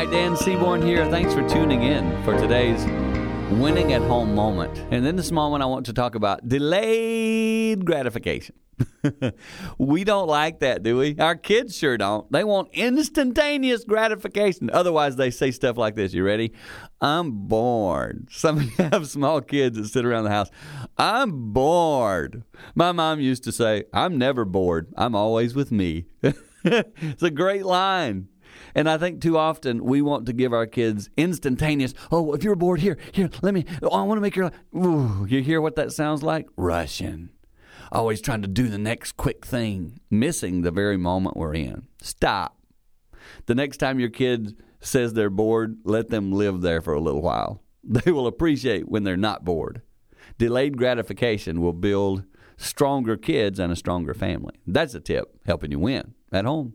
Hi, Dan Seaborn here. Thanks for tuning in for today's winning at home moment. And in this moment, I want to talk about delayed gratification. we don't like that, do we? Our kids sure don't. They want instantaneous gratification. Otherwise, they say stuff like this. You ready? I'm bored. Some of you have small kids that sit around the house. I'm bored. My mom used to say, I'm never bored. I'm always with me. it's a great line. And I think too often we want to give our kids instantaneous, oh, if you're bored, here, here, let me, oh, I want to make your life. Ooh, you hear what that sounds like? Russian. Always trying to do the next quick thing, missing the very moment we're in. Stop. The next time your kid says they're bored, let them live there for a little while. They will appreciate when they're not bored. Delayed gratification will build stronger kids and a stronger family. That's a tip helping you win at home.